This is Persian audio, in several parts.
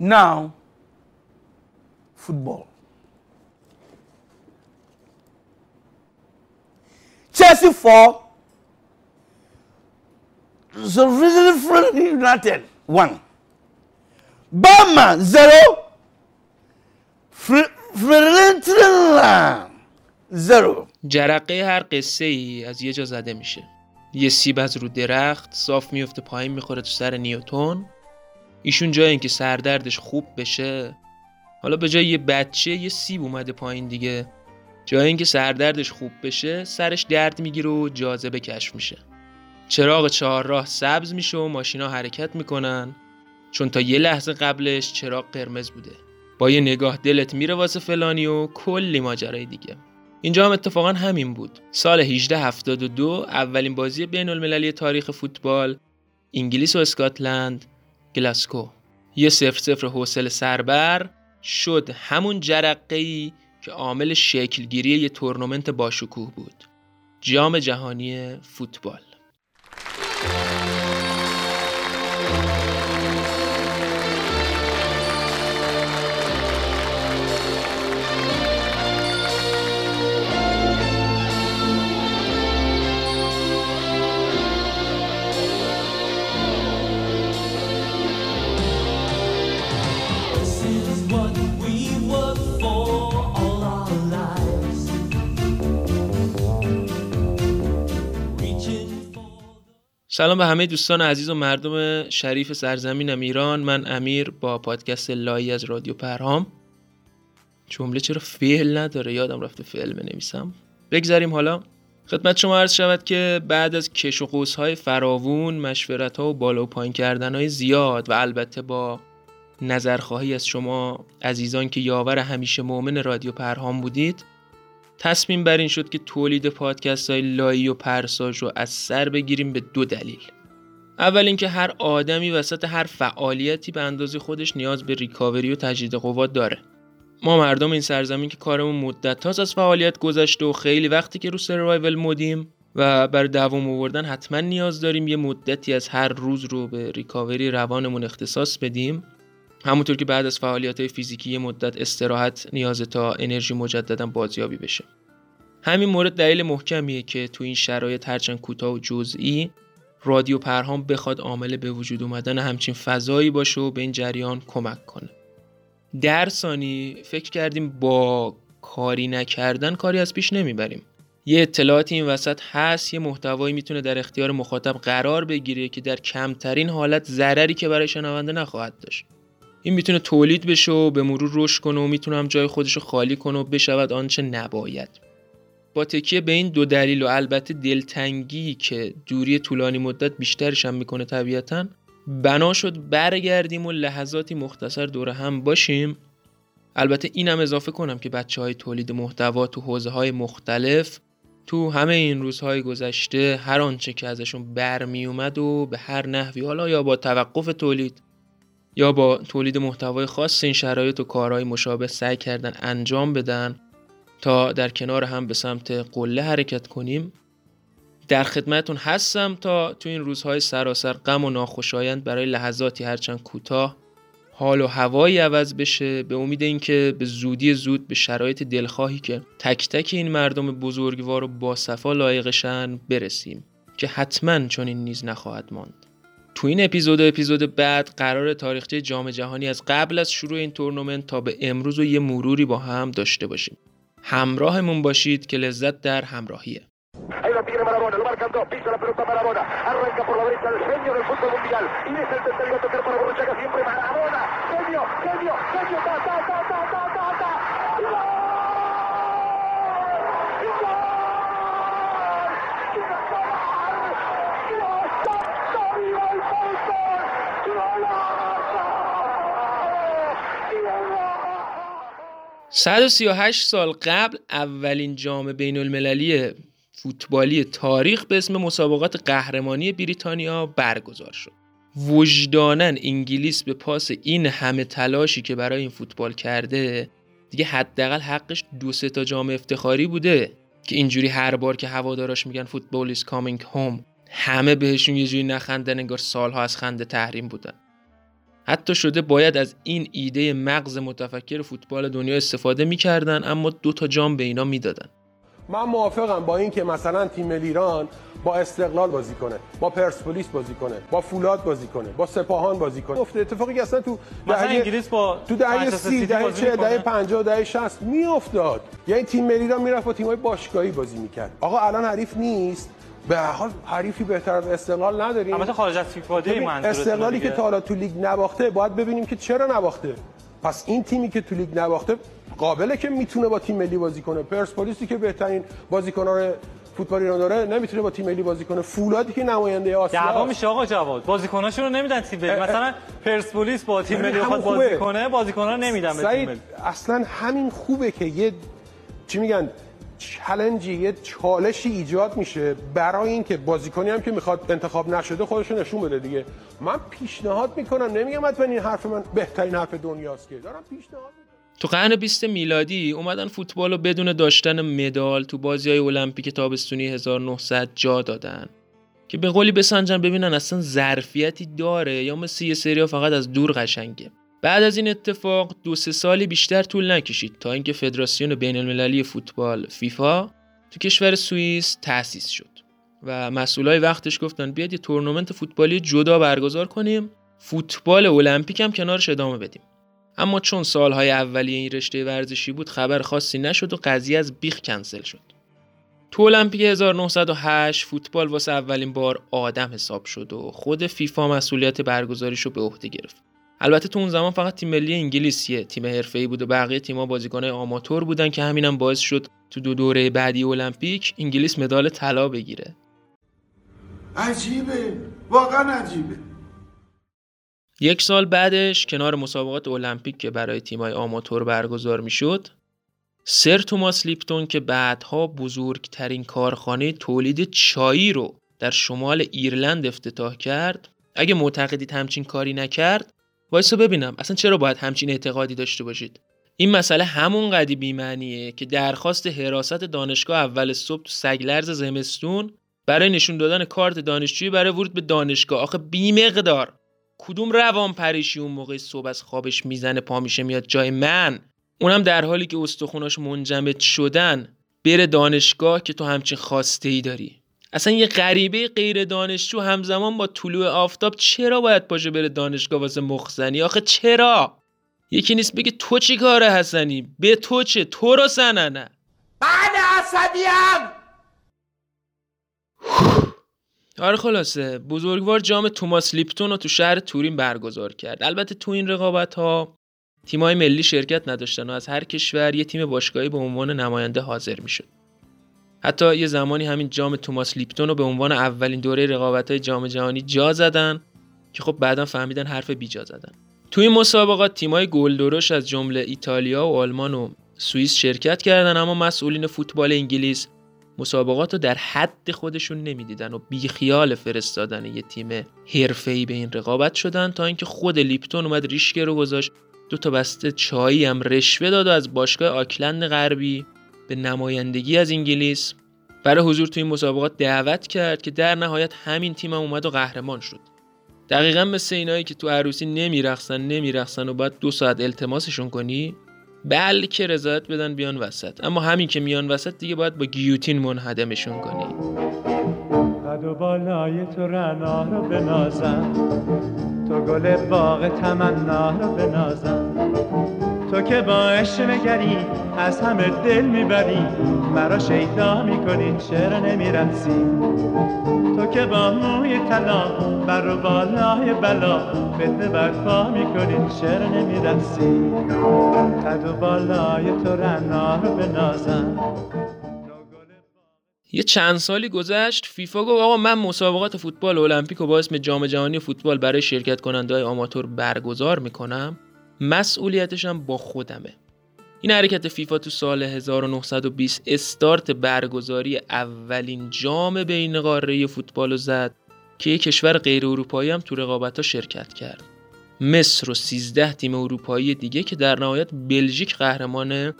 Now, football. Chelsea 4, Sheffield United 1. Burma 0, Fiorentina 0. جرقه هر قصه ای از یه جا زده میشه یه سیب از رو درخت صاف میفته پایین می‌خوره تو سر نیوتون ایشون جای اینکه سردردش خوب بشه. حالا به جای یه بچه یه سیب اومده پایین دیگه. جای اینکه سردردش خوب بشه سرش درد می‌گیره و جاذبه کشف میشه. چراغ چهارراه سبز میشه و ماشینا حرکت می‌کنن. چون تا یه لحظه قبلش چراغ قرمز بوده. با یه نگاه دلت میره واسه فلانی و کلی ماجرای دیگه. اینجا هم اتفاقا همین بود. سال 1872 اولین بازی بین المللی تاریخ فوتبال انگلیس و اسکاتلند. گلاسکو. یه سفر سفر حوصله سربر شد همون جرقه ای که عامل شکلگیری یه تورنمنت باشکوه بود. جام جهانی فوتبال. سلام به همه دوستان عزیز و مردم شریف سرزمینم ایران. من امیر با پادکست لایی از رادیو پرهام. جمله چرا فعل نداره؟ یادم رفته فعل بنویسم. بگذاریم حالا. خدمت شما عرض شود که بعد از کش و قوس های فراوون مشورت ها و بالا و پایین کردن های زیاد و البته با نظرخواهی از شما عزیزان که یاور همیشه مؤمن رادیو پرهام بودید تصمیم بر این شد که تولید پادکست های لایی و پرساژ رو از سر بگیریم به دو دلیل. اول اینکه هر آدمی وسط هر فعالیتی به اندازه خودش نیاز به ریکاوری و تجدید قوات داره. ما مردم این سرزمین که کارمون مدت هاست از فعالیت گذشته و خیلی وقتی که رو سروایول مودیم و برای دوام آوردن حتما نیاز داریم یه مدتی از هر روز رو به ریکاوری روانمون اختصاص بدیم. همونطور که بعد از فعالیت های فیزیکی یه مدت استراحت نیاز تا انرژی مجددا بازیابی بشه. همین مورد دلیل محکمیه که تو این شرایط هرچند کوتاه و جزئی رادیو پرهام بخواد عامل به وجود اومدن همچین فضایی باشه و به این جریان کمک کنه. در ثانی فکر کردیم با کاری نکردن کاری از پیش نمی‌بریم. یه اطلاعاتی این وسط هست یه محتوایی می‌تونه در اختیار مخاطب قرار بگیره که در کمترین حالت ضرری که برای شنونده نخواهد داشت. این می‌تونه تولید بشه و به مرور رشد کنه و می‌تونه جای خودش رو خالی کنه و بشود آنچه نباید. با تکیه به این دو دلیل و البته دلتنگی که دوری طولانی مدت بیشترش هم می‌کنه طبیعتا بنا شد برگردیم و لحظاتی مختصر دور هم باشیم. البته اینم اضافه کنم که بچه های تولید محتوا تو حوزه های مختلف تو همه این روزهای گذشته هر آنچه که ازشون برمی اومد و به هر نحوی حالا یا با توقف تولید یا با تولید محتوای خاص این شرایط و کارهای مشابه سعی کردن انجام بدن تا در کنار هم به سمت قله حرکت کنیم. در خدمتون هستم تا تو این روزهای سراسر غم و ناخوشایند برای لحظاتی هرچند کوتاه حال و هوایی عوض بشه به امید اینکه به زودی زود به شرایط دلخواهی که تک تک این مردم بزرگوار و با صفا لایقشن برسیم که حتما چون این نیز نخواهد ماند. تو این اپیزود و اپیزود بعد قرار تاریخچه جام جهانی از قبل از شروع این تورنمنت تا به امروز و yه مروری با هم داشته باشیم همراهمون باشید که لذت در همراهیه Ahí lo tiene Marabona, lo marcan dos, pisa la pelota Marabona, arranca por la derecha el genio del fútbol mundial, y es el tercero a tocar para Borruchaga siempre Marabona, genio, genio, 138 سال قبل اولین جام بین المللی فوتبالی تاریخ به اسم مسابقات قهرمانی بریتانیا برگزار شد. وجدانن انگلیس به پاس این همه تلاشی که برای این فوتبال کرده دیگه حداقل حقش دو سه تا جام افتخاری بوده که اینجوری هر بار که هواداراش میگن فوتبال is coming home همه بهشون یه جوری نخندن انگار سالها از خنده تحریم بودن. حتی شده باید از این ایده مغز متفکر فوتبال دنیا استفاده می‌کردن اما دو تا جام به اینا می‌دادن. من موافقم با اینکه مثلا تیم ملی ایران با استقلال بازی کنه با پرسپولیس بازی کنه با فولاد بازی کنه با سپاهان بازی کنه. افته اتفاقی که اصلا تو مثلا انگلیس با تو دهه منچستر 30 سیتی دهه بازی 40 می‌کنه. دهه 50 دهه 60 میافتاد. یعنی تیم ملی ایران می‌رفت با تیم‌های باشگاهی بازی می‌کرد. آقا الان حریف نیست؟ به هر حال حریفی بهتر از استقلال نداریم. البته خارج از فیفا day ببین، منظورتونه استقلالی. که تا حالا تو لیگ نباخته باید ببینیم که چرا نباخته. پس این تیمی که تو لیگ نباخته قابله که می‌تونه با تیم ملی بازی کنه. پرسپولیسی که بهترین بازیکنان فوتبال ایران داره نمی‌تونه با تیم ملی بازی کنه. فولادی که نماینده آسیا دعوا میشه آقا جواد بازیکناشو رو نمیدن تیم ملی. مثلا پرسپولیس با تیم ملی بخواد بازی. کنه بازیکن‌ها رو نمیدن به تیم ملی. اصلا همین خوبه که یه چی میگن؟ challenge ی یه چالشی ایجاد میشه برای اینکه بازیکنی هم که می‌خواد انتخاب نشده خودش نشون بده دیگه. من پیشنهاد می‌کنم نمیگم حتما این حرف من بهترین حرف دنیاست که. دارم پیشنهاد تو قرن 20 میلادی اومدن فوتبال رو بدون داشتن مدال تو بازی های المپیک تابستونی 1900 جا دادن که به قولی بسنجن ببینن اصلا ظرفیتی داره یا مثل یه سری فقط از دور قشنگه. بعد از این اتفاق دو سه سالی بیشتر طول نکشید تا اینکه فدراسیون بین المللی فوتبال فیفا تو کشور سوئیس تأسیس شد و مسئولای وقتش گفتن بیاد یه تورنمنت فوتبالی جدا برگزار کنیم فوتبال المپیک هم کنارش ادامه بدیم. اما چون سالهای اولیه این رشته ورزشی بود خبر خاصی نشد و قضیه از بیخ کنسل شد. تو المپیک 1908 فوتبال واسه اولین بار آدم حساب شد و خود فیفا مسئولیت برگزاریش رو به عهده گرفت. البته تو اون زمان فقط تیم ملی انگلیس یه تیم حرفه‌ای بود و بقیه تیم‌ها بازیکن‌های آماتور بودن که همینم باعث شد تو دو دوره بعدی المپیک انگلیس مدال طلا بگیره. عجیبه. واقعا عجیبه. یک سال بعدش کنار مسابقات المپیک که برای تیمای آماتور برگزار می‌شد سر توماس لیپتون که بعدها بزرگترین کارخانه تولید چایی رو در شمال ایرلند افتتاح کرد اگه معتقدید همچین کاری نکرد وایسا ببینم اصلا چرا باید همچین اعتقادی داشته باشید؟ این مسئله همون قدی بیمعنیه که درخواست حراست دانشگاه اول صبح تو سگلرز زمستون برای نشون دادن کارت دانشجویی برای ورود به دانشگاه. آخه بیمقدار. کدوم روان پریشی اون موقع صبح از خوابش می‌زنه پا میشه میاد جای من؟ اونم در حالی که استخوناش منجمد شدن بره دانشگاه که تو همچین خواسته ای داری. اصلا یه غریبه غیر دانشجو همزمان با طلوع آفتاب چرا باید پاشه بره دانشگاه واسه مخزنی؟ آخه چرا؟ یکی نیست بگه تو چی کاره حسنی؟ به تو چه؟ تو رو سننه. آره خلاصه بزرگوار جام توماس لیپتون رو تو شهر تورین برگزار کرد. البته تو این رقابت ها تیمای ملی شرکت نداشتن و از هر کشور یه تیم باشگاهی به عنوان نماینده حاضر می‌شد. حتی یه زمانی همین جام توماس لیپتون رو به عنوان اولین دوره رقابت های جام جهانی جا زدن که خب بعدا فهمیدن حرف بیجا زدن. تو این مسابقات تیمای گل‌درشت از جمله ایتالیا و آلمان و سوئیس شرکت کردن اما مسئولین فوتبال انگلیس مسابقات رو در حد خودشون نمی‌دیدن و بیخیال فرستادن یه تیم حرفه‌ای به این رقابت شدن تا اینکه خود لیپتون اومد ریشکه رو گذاشت. دو تا بسته چایی هم رشوه داد و از باشگاه آکلند غربی به نمایندگی از انگلیس. برای حضور تو این مسابقات دعوت کرد که در نهایت همین تیم هم اومد و قهرمان شد. دقیقا مثل اینایی که تو عروسی نمیرقصن نمیرقصن و باید دو ساعت التماسشون کنی بلکه رضایت بدن بیان وسط. اما همین که میان وسط دیگه باید با گیوتین منهدمشون کنی. قد و بالای تو رنا رو بنازم. تو گل باغ تمنا رو بنازم. تو که با عشق نگری از همه دل می‌بری. مرا شیدا می‌کنی چرا نمی‌رسی؟ تو که با موی طلا بر و بالای بلا فتنه برپا می‌کنی چرا نمی‌رسی؟ قد و بالای تو رنا رو بنازم. یه چند سالی گذشت فیفا گفت آقا من مسابقات فوتبال المپیک و با اسم جام جهانی فوتبال برای شرکت کننده های آماتور برگزار می‌کنم. مسئولیتشم با خودمه. این حرکت فیفا تو سال 1920 استارت برگزاری اولین جام بین قاره فوتبال رو زد که یک کشور غیر اروپایی هم تو رقابت ها شرکت کرد. مصر و 13 تیم اروپایی دیگه که در نهایت بلژیک قهرمان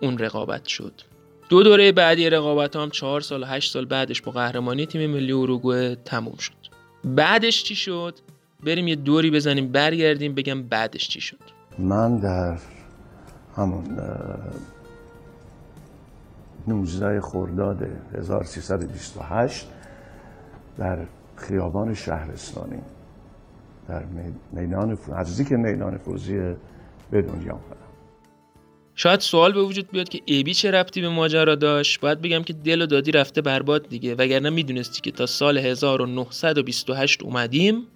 اون رقابت شد. دو دوره بعدی رقابت هم چهار سال و هشت سال بعدش با قهرمانی تیم ملی اوروگوئه تموم شد. بعدش چی شد؟ بریم یه دوری بزنیم برگردیم بگم بعدش چی شد؟ من در همون اه، 19 خرداد 1328 در خیابان شهرستانی در می- میدان نزدیک میدان فوزی به دنیا آمدم شاید سوال به وجود بیاد که ایبی چه ربطی به ماجرا داشت؟ باید بگم که دل و دادی رفته برباد دیگه وگرنه می‌دونستی که تا سال 1928 اومدیم.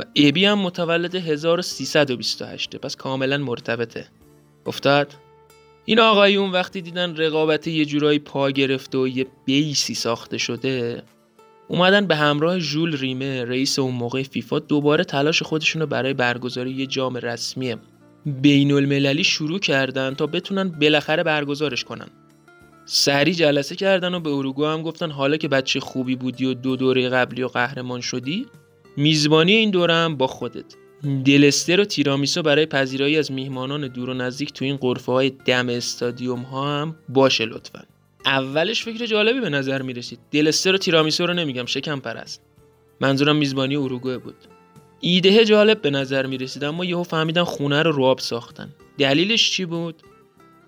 و ایبی هم متولد 1328 پس کاملا مرتبطه. افتاد. این آقایون وقتی دیدن رقابت یه جورایی پا گرفته و یه بیسی ساخته شده اومدن به همراه ژول ریمه رئیس اون موقع فیفا دوباره تلاش خودشون رو برای برگزاری یه جام رسمی بین المللی شروع کردن تا بتونن بالاخره برگزارش کنن. سری جلسه کردن و به اروگو هم گفتن حالا که بچه خوبی بودی و دو دوره قبلی و قهرمان شدی میزبانی این دوره هم با خودت. دلستر و تیرامیسو برای پذیرایی از میهمانان دور و نزدیک تو این قرفه های دم استادیوم ها هم باشه لطفا. اولش فکر جالبی به نظر می رسید دلستر و تیرامیسو رو نمیگم شکم پرست. منظورم میزبانی اروگوئه بود. ایده جالب به نظر می رسید اما یهو فهمیدن خونه رو رواب ساختن. دلیلش چی بود؟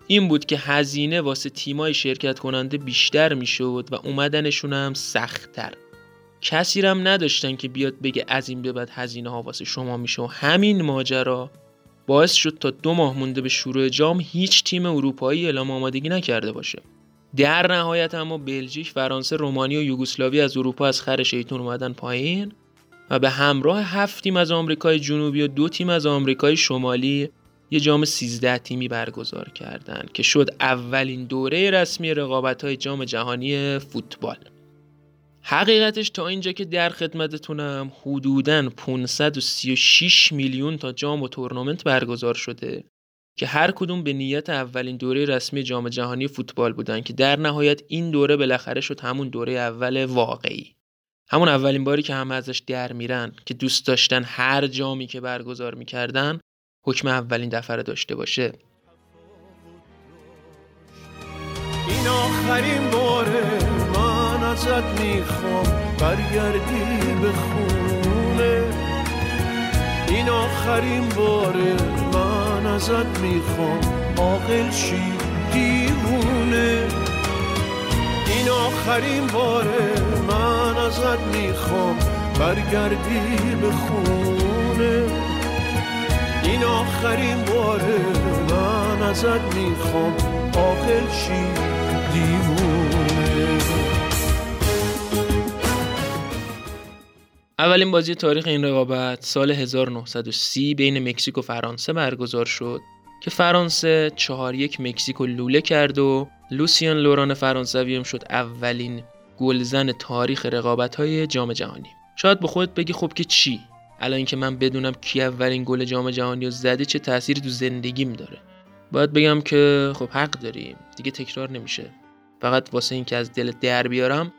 این بود که هزینه واسه تیمای شرکت کننده بیشتر می‌شد و اومدنشون هم سختتر. کسی رو هم نداشتن که بیاد بگه از این به بعد هزینه ها واسه شما میشه و همین ماجرا باعث شد تا دو ماه مونده به شروع جام هیچ تیم اروپایی اعلام آمادگی نکرده باشه در نهایت اما بلژیک، فرانسه، رومانی و یوگسلاوی از اروپا از خر شیطون اومدن پایین و به همراه هفت تیم از آمریکای جنوبی و دو تیم از آمریکای شمالی یه جام 13 تیمی برگزار کردند که شد اولین دوره رسمی رقابت‌های جام جهانی فوتبال. حقیقتش تا اینجا که در خدمتتونم حدوداً 536 میلیون تا جام و تورنمنت برگزار شده که هر کدوم به نیت اولین دوره رسمی جام جهانی فوتبال بودن که در نهایت این دوره بالاخره شد همون دوره اول واقعی. همون اولین باری که همه ازش در میرن که دوست داشتن هر جامی که برگزار می‌کردن حکم اولین دفعه داشته باشه این آخرین ازت می‌خوام. برگردی به خونه. این آخرین باره من ازت می‌خوام. عاقل شی دیوونه. این آخرین باره من ازت می‌خوام. برگردی به خونه. این آخرین باره من ازت می‌خوام. عاقل شی دیوونه. اولین بازی تاریخ این رقابت سال 1930 بین مکزیک و فرانسه برگزار شد که فرانسه چهار یک مکزیک لوله کرد و لوسیان لوران فرانسوی هم شد اولین گلزن تاریخ رقابت های جام جهانی. شاید به خودت بگی خب که چی؟ الان اینکه من بدونم کی اولین گل جام جهانی رو زده چه تأثیری تو زندگیم داره. باید بگم که خب حق داریم. دیگه تکرار نمیشه. فقط واسه اینکه از دل در بیارم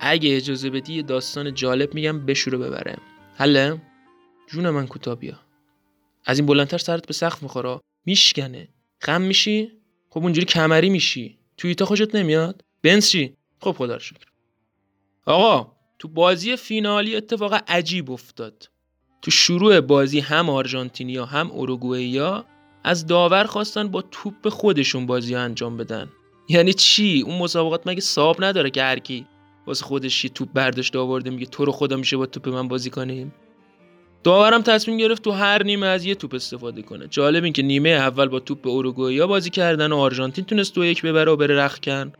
اگه اجازه بدی یه داستان جالب میگم بشوره ببره. حله؟ جون من کوتاه از این بلندتر سرت به سقف می‌خوره. میشکنه. خم میشی؟ خب اونجوری کمری میشی. توی تا خوشت نمیاد؟ بنز چی خب خدا رو شکر. آقا تو بازی فینالی اتفاق عجیب افتاد. تو شروع بازی هم آرژانتینیا هم اوروگوئیا از داور خواستن با توپ خودشون بازی انجام بدن. یعنی چی؟ اون مسابقات مگه صاحب نداره که هر کی واسه خودش یه توپ برداشت آورده میگه تو رو خدا میشه با توپ من بازی کنیم. داورم تصمیم گرفت تو هر نیمه از یه توپ استفاده کنه. جالب این که نیمه اول با توپ اوروگوئیا بازی کردن و آرژانتین تونست دو یک ببره و بره رختکن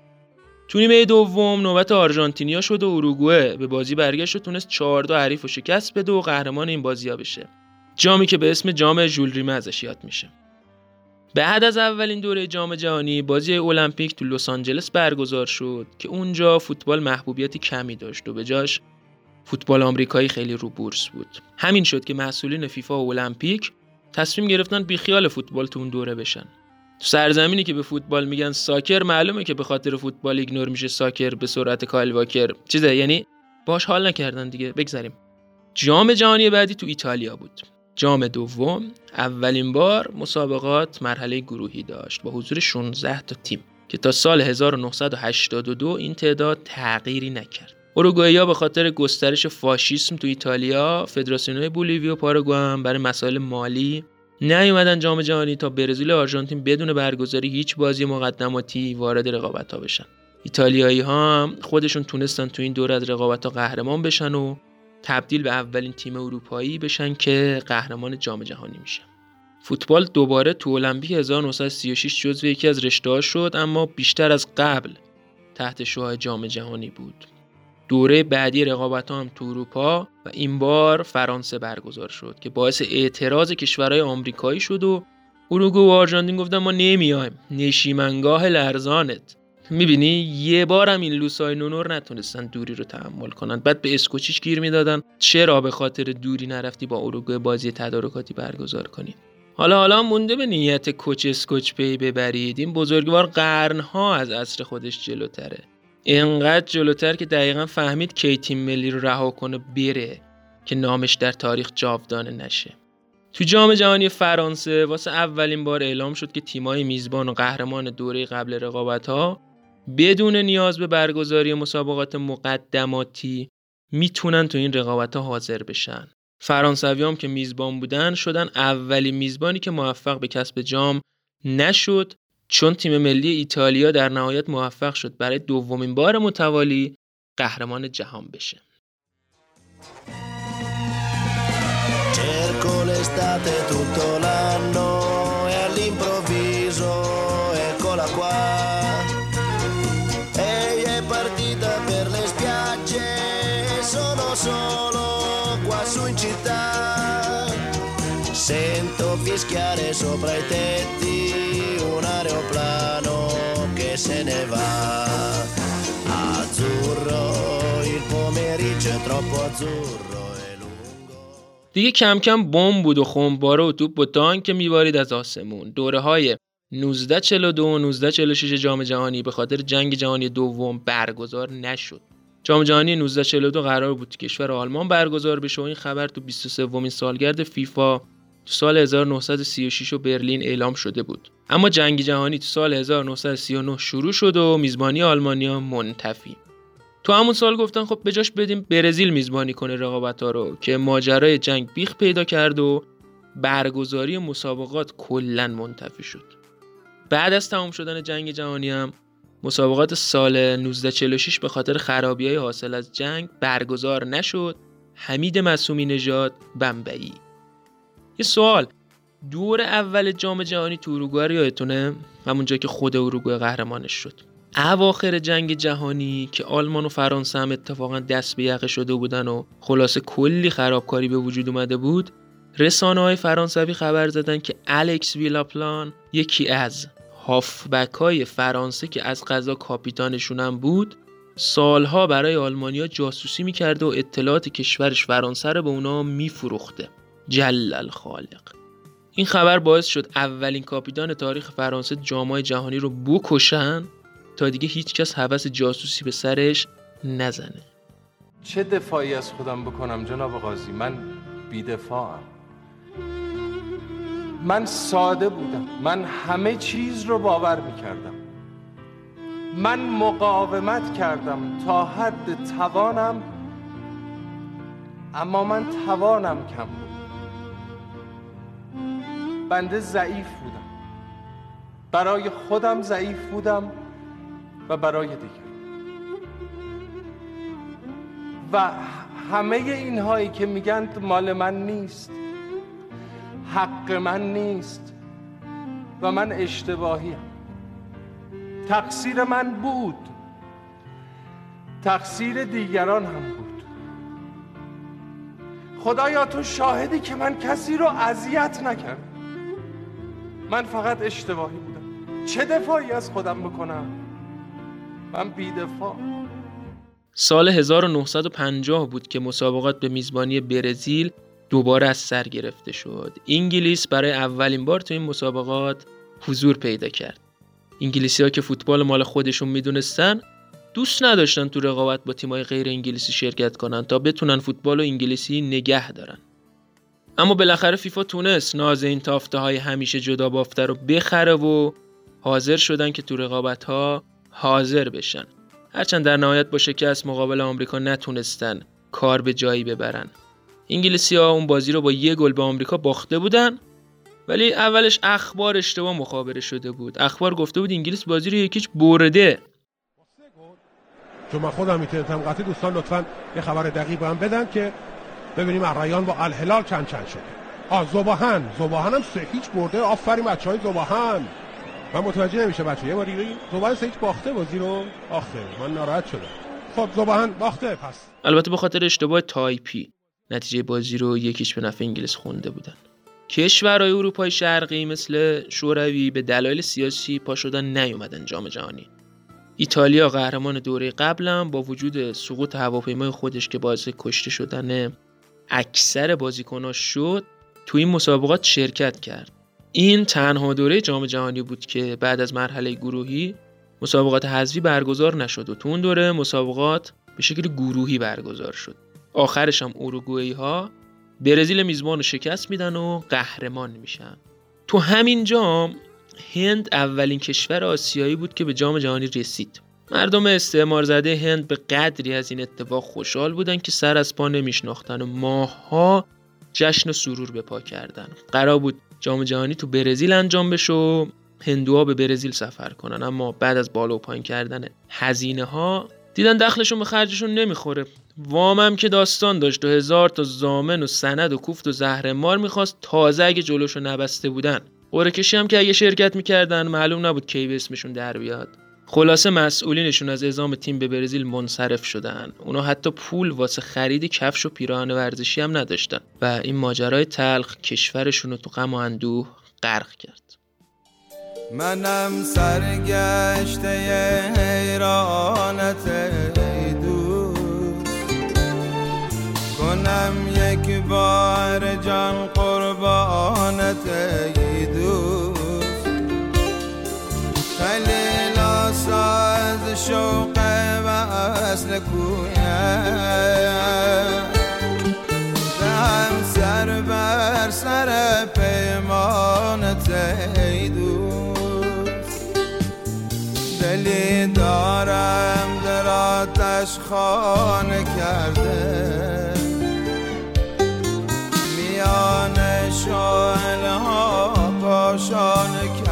تو نیمه دوم نوبت آرژانتینیا شد و اوروگوئه به بازی برگشت و تونست 4 دو حریف و شکست بده و قهرمان این بازی ها بشه. جامی که به اسم جام ژول ریمه ازش یاد میشه. بعد از اولین دوره جام جهانی بازی المپیک تو لس آنجلس برگزار شد که اونجا فوتبال محبوبیت کمی داشت و به جاش فوتبال آمریکایی خیلی رو بورس بود. همین شد که مسئولین فیفا و المپیک تصمیم گرفتن بیخیال فوتبال تو اون دوره بشن. تو سرزمینی که به فوتبال میگن ساکر معلومه که به خاطر فوتبال ایگنور میشه ساکر به سرعت کایل واکر. چیزه؟ یعنی باش حال نکردن دیگه. بگذریم جام جهانی بعدی تو ایتالیا بود. جام دوم اولین بار مسابقات مرحله گروهی داشت با حضور 16 تا تیم که تا سال 1982 این تعداد تغییری نکرد. اوروگوئیا به خاطر گسترش فاشیسم تو ایتالیا فدراسیون بولیوی و پاراگوئه برای مسائل مالی نیومدن جام جهانی تا برزیل و آرژانتین بدون برگزاری هیچ بازی مقدماتی وارد رقابت ها بشن. ایتالیایی ها هم خودشون تونستن تو این دور از رقابت ها قهرمان بشن و تبدیل به اولین تیم اروپایی بشن که قهرمان جام جهانی میشن فوتبال دوباره تو المپیک 1936 جزو یکی از رشته شد اما بیشتر از قبل تحت شعاع جام جهانی بود. دوره بعدی رقابت هم تو اروپا و این بار فرانسه برگزار شد که باعث اعتراض کشورهای آمریکایی شد و اروگو و آرژانتین گفتن ما نمیایم. نشیمنگاه لرزانت. می‌بینی؟ یه بارم این لوسای نونور نتونستن دوری رو تحمل کنن. بعد به اسکوچیش گیر می‌دادن. چرا به خاطر دوری نرفتی با اروگوئه بازی تدارکاتی برگزار کنی؟ حالا حالا مونده به نیت کوچ اسکوچ پی ببرید. این بزرگوار قرنها از عصر خودش جلوتره. اینقدر جلوتر که دقیقا فهمید کی تیم ملی رو رها کنه بره که نامش در تاریخ جاودانه نشه. تو جام جهانی فرانسه واسه اولین بار اعلام شد که تیمای میزبان و قهرمان دوره قبل رقابت ها بدون نیاز به برگزاری مسابقات مقدماتی می‌تونن تو این رقابت ها حاضر بشن. فرانسوی هم که میزبان بودن شدن اولین میزبانی که موفق به کسب جام نشد چون تیم ملی ایتالیا در نهایت موفق شد برای دومین بار متوالی قهرمان جهان بشه. Cerco l'estate tutto l'anno. Sento fischiare sopra i tetti un aeroplano che se ne va. Azzurro, il pomeriggio è troppo azzurro. دیگه کم کم بمب بود و خمپاره و توپ و تانک میبارید از آسمون دوره های 1942 و 1946 جام جهانی به خاطر جنگ جهانی دوم برگزار نشد جام جهانی 1942 قرار بود کشور آلمان برگزار بشه و این خبر تو 23 ومین سالگرد فیفا سال 1936 و برلین اعلام شده بود. اما جنگ جهانی تو سال 1939 شروع شد و میزبانی آلمانیا منتفی. تو همون سال گفتن خب بجاش بدیم برزیل میزبانی کنه رقابت ها رو که ماجرای جنگ بیخ پیدا کرد و برگزاری مسابقات کلا منتفی شد. بعد از تمام شدن جنگ جهانی هم مسابقات سال 1946 به خاطر خرابی های حاصل از جنگ برگزار نشد. حمید مسومی نژاد بمبئی. یه سوال. دور اول جام جهانی تو اروگوئه رو یادتونه؟ همونجا که خود اروگوئه قهرمانش شد. اواخر جنگ جهانی که آلمان و فرانسه هم اتفاقا دست به یقه شده بودن و خلاصه کلی خرابکاری به وجود اومده بود رسانه های فرانسوی خبر زدن که الکس ویلاپلان یکی از هافبک های فرانسه که از قضا کاپیتانشون هم بود سالها برای آلمانیا جاسوسی می‌کرده و اطلاعات کشورش فرانسه رو به اونا میفروخته. جل الخالق. این خبر باعث شد اولین کاپیتان تاریخ فرانسه جامای جهانی رو بکشن تا دیگه هیچکس حوس جاسوسی به سرش نزنه. چه دفاعی از خودم بکنم جناب قاضی؟ من بیدفاعم. من ساده بودم. من همه چیز رو باور می‌کردم. من مقاومت کردم تا حد توانم اما من توانم کم بود. بنده ضعیف بودم. برای خودم ضعیف بودم و برای دیگر. و همه اینهایی که میگن مال من نیست حق من نیست و من اشتباهیم. تقصیر من بود. تقصیر دیگران هم بود. خدایا تو شاهدی که من کسی رو اذیت نکردم. من فقط اشتباهی بودم چه دفاعی از خودم بکنم من بیدفاع سال 1950 بود که مسابقات به میزبانی برزیل دوباره از سر گرفته شد. انگلیس برای اولین بار تو این مسابقات حضور پیدا کرد. انگلیسی ها که فوتبال مال خودشون می‌دونستن دوست نداشتن تو رقابت با تیمای غیر انگلیسی شرکت کنن تا بتونن فوتبال و انگلیسی نگه دارن. اما بالاخره فیفا تونست ناز این تافته های همیشه جدا بافته رو بخره و حاضر شدن که تو رقابت ها حاضر بشن. هرچند در نهایت با شکست مقابل آمریکا نتونستن کار به جایی ببرن. انگلیسی ها اون بازی رو با یه گل به آمریکا باخته بودن ولی اولش اخبار اشتباه مخابره شده بود. اخبار گفته بود انگلیس بازی رو یک هیچ برده. چون من خودم اینترنتم قطعی دوستان لطفا یه خبر دقیق هم بدن که ببینیم الریان با الهلال چند چند شده. آ ذوب‌آهن ذوب‌آهن هم سه هیچ برده. آفرین بچه های ذوب‌آهن من متوجه نمیشه بچه یه باری ذوب‌آهن سه هیچ باخته بازی رو. آخه من ناراحت شدم. خب ذوب‌آهن باخته. پس. البته به خاطر اشتباه تایپی نتیجه بازی رو یکیش به نفع انگلیس خونده بودن. کشورهای اروپای شرقی مثل شوروی به دلایل سیاسی پا شدن نیومدن جام جهانی. ایتالیا قهرمان دوره قبلم با وجود سقوط هواپیمای خودش که باعث کشته شدن اکثر بازیکناش شد تو این مسابقات شرکت کرد. این تنها دوره جام جهانی بود که بعد از مرحله گروهی مسابقات حذفی برگزار نشد و تو اون دوره مسابقات به شکل گروهی برگزار شد. آخرش هم برزیل میزبان شکست میدن و قهرمان میشن. تو همین جام هند اولین کشور آسیایی بود که به جام جهانی رسید. مردم استعمار زده هند به قدری از این اتفاق خوشحال بودن که سر از پا نمیشناختن و ماها جشن و سرور به پا کردن. قرار بود جام جهانی تو برزیل انجام بشه و هندوها به برزیل سفر کنن. اما بعد از بالا و پایین کردن هزینه ها دیدن دخلشون به خرجشون نمی‌خوره. وامم که داستان داشت و هزار تا زامن و سند و کوفت و زهرمار می‌خواست تازه اگه جلوشو نبسته بودن. قرعه هم که اگه شرکت می‌کردن معلوم نبود کی به اسمشون در بیاد. خلاصه مسئولینشون از اعزام تیم به برزیل منصرف شدن. اونا حتی پول واسه خرید کفش و پیراهن ورزشی هم نداشتن و این ماجرای تلخ کشورشون رو تو غم و اندوه غرق کرد. منم سرگشته حیرانت کنم یک بار جان شوق وصل دهم سر بر سر پیمانت ای دوست. دلی دارم در آتش خانه کرده. میان شعله ها کاشانه کرده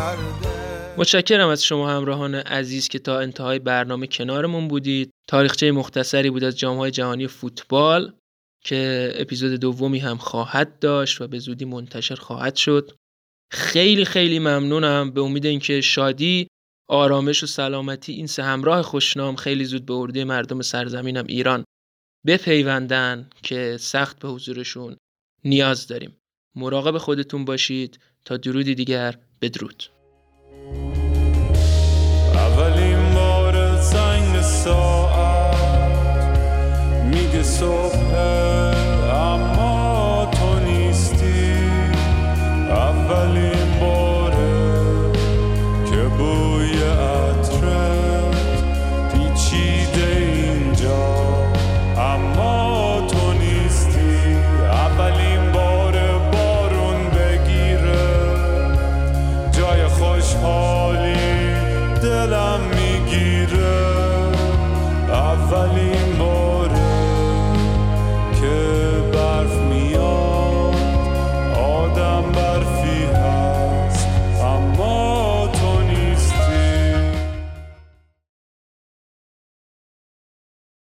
متشکرم از شما همراهان عزیز که تا انتهای برنامه کنارمون بودید. تاریخچه مختصری بود از جامهای جهانی فوتبال که اپیزود دومی هم خواهد داشت و به زودی منتشر خواهد شد. خیلی خیلی ممنونم. به امید اینکه شادی آرامش و سلامتی این سه همراه خوشنام خیلی زود به عهده مردم سرزمینم ایران بپیوندن که سخت به حضورشون نیاز داریم. مراقب خودتون باشید. تا درودی دیگر. بدرود. ساعت. میگه صبح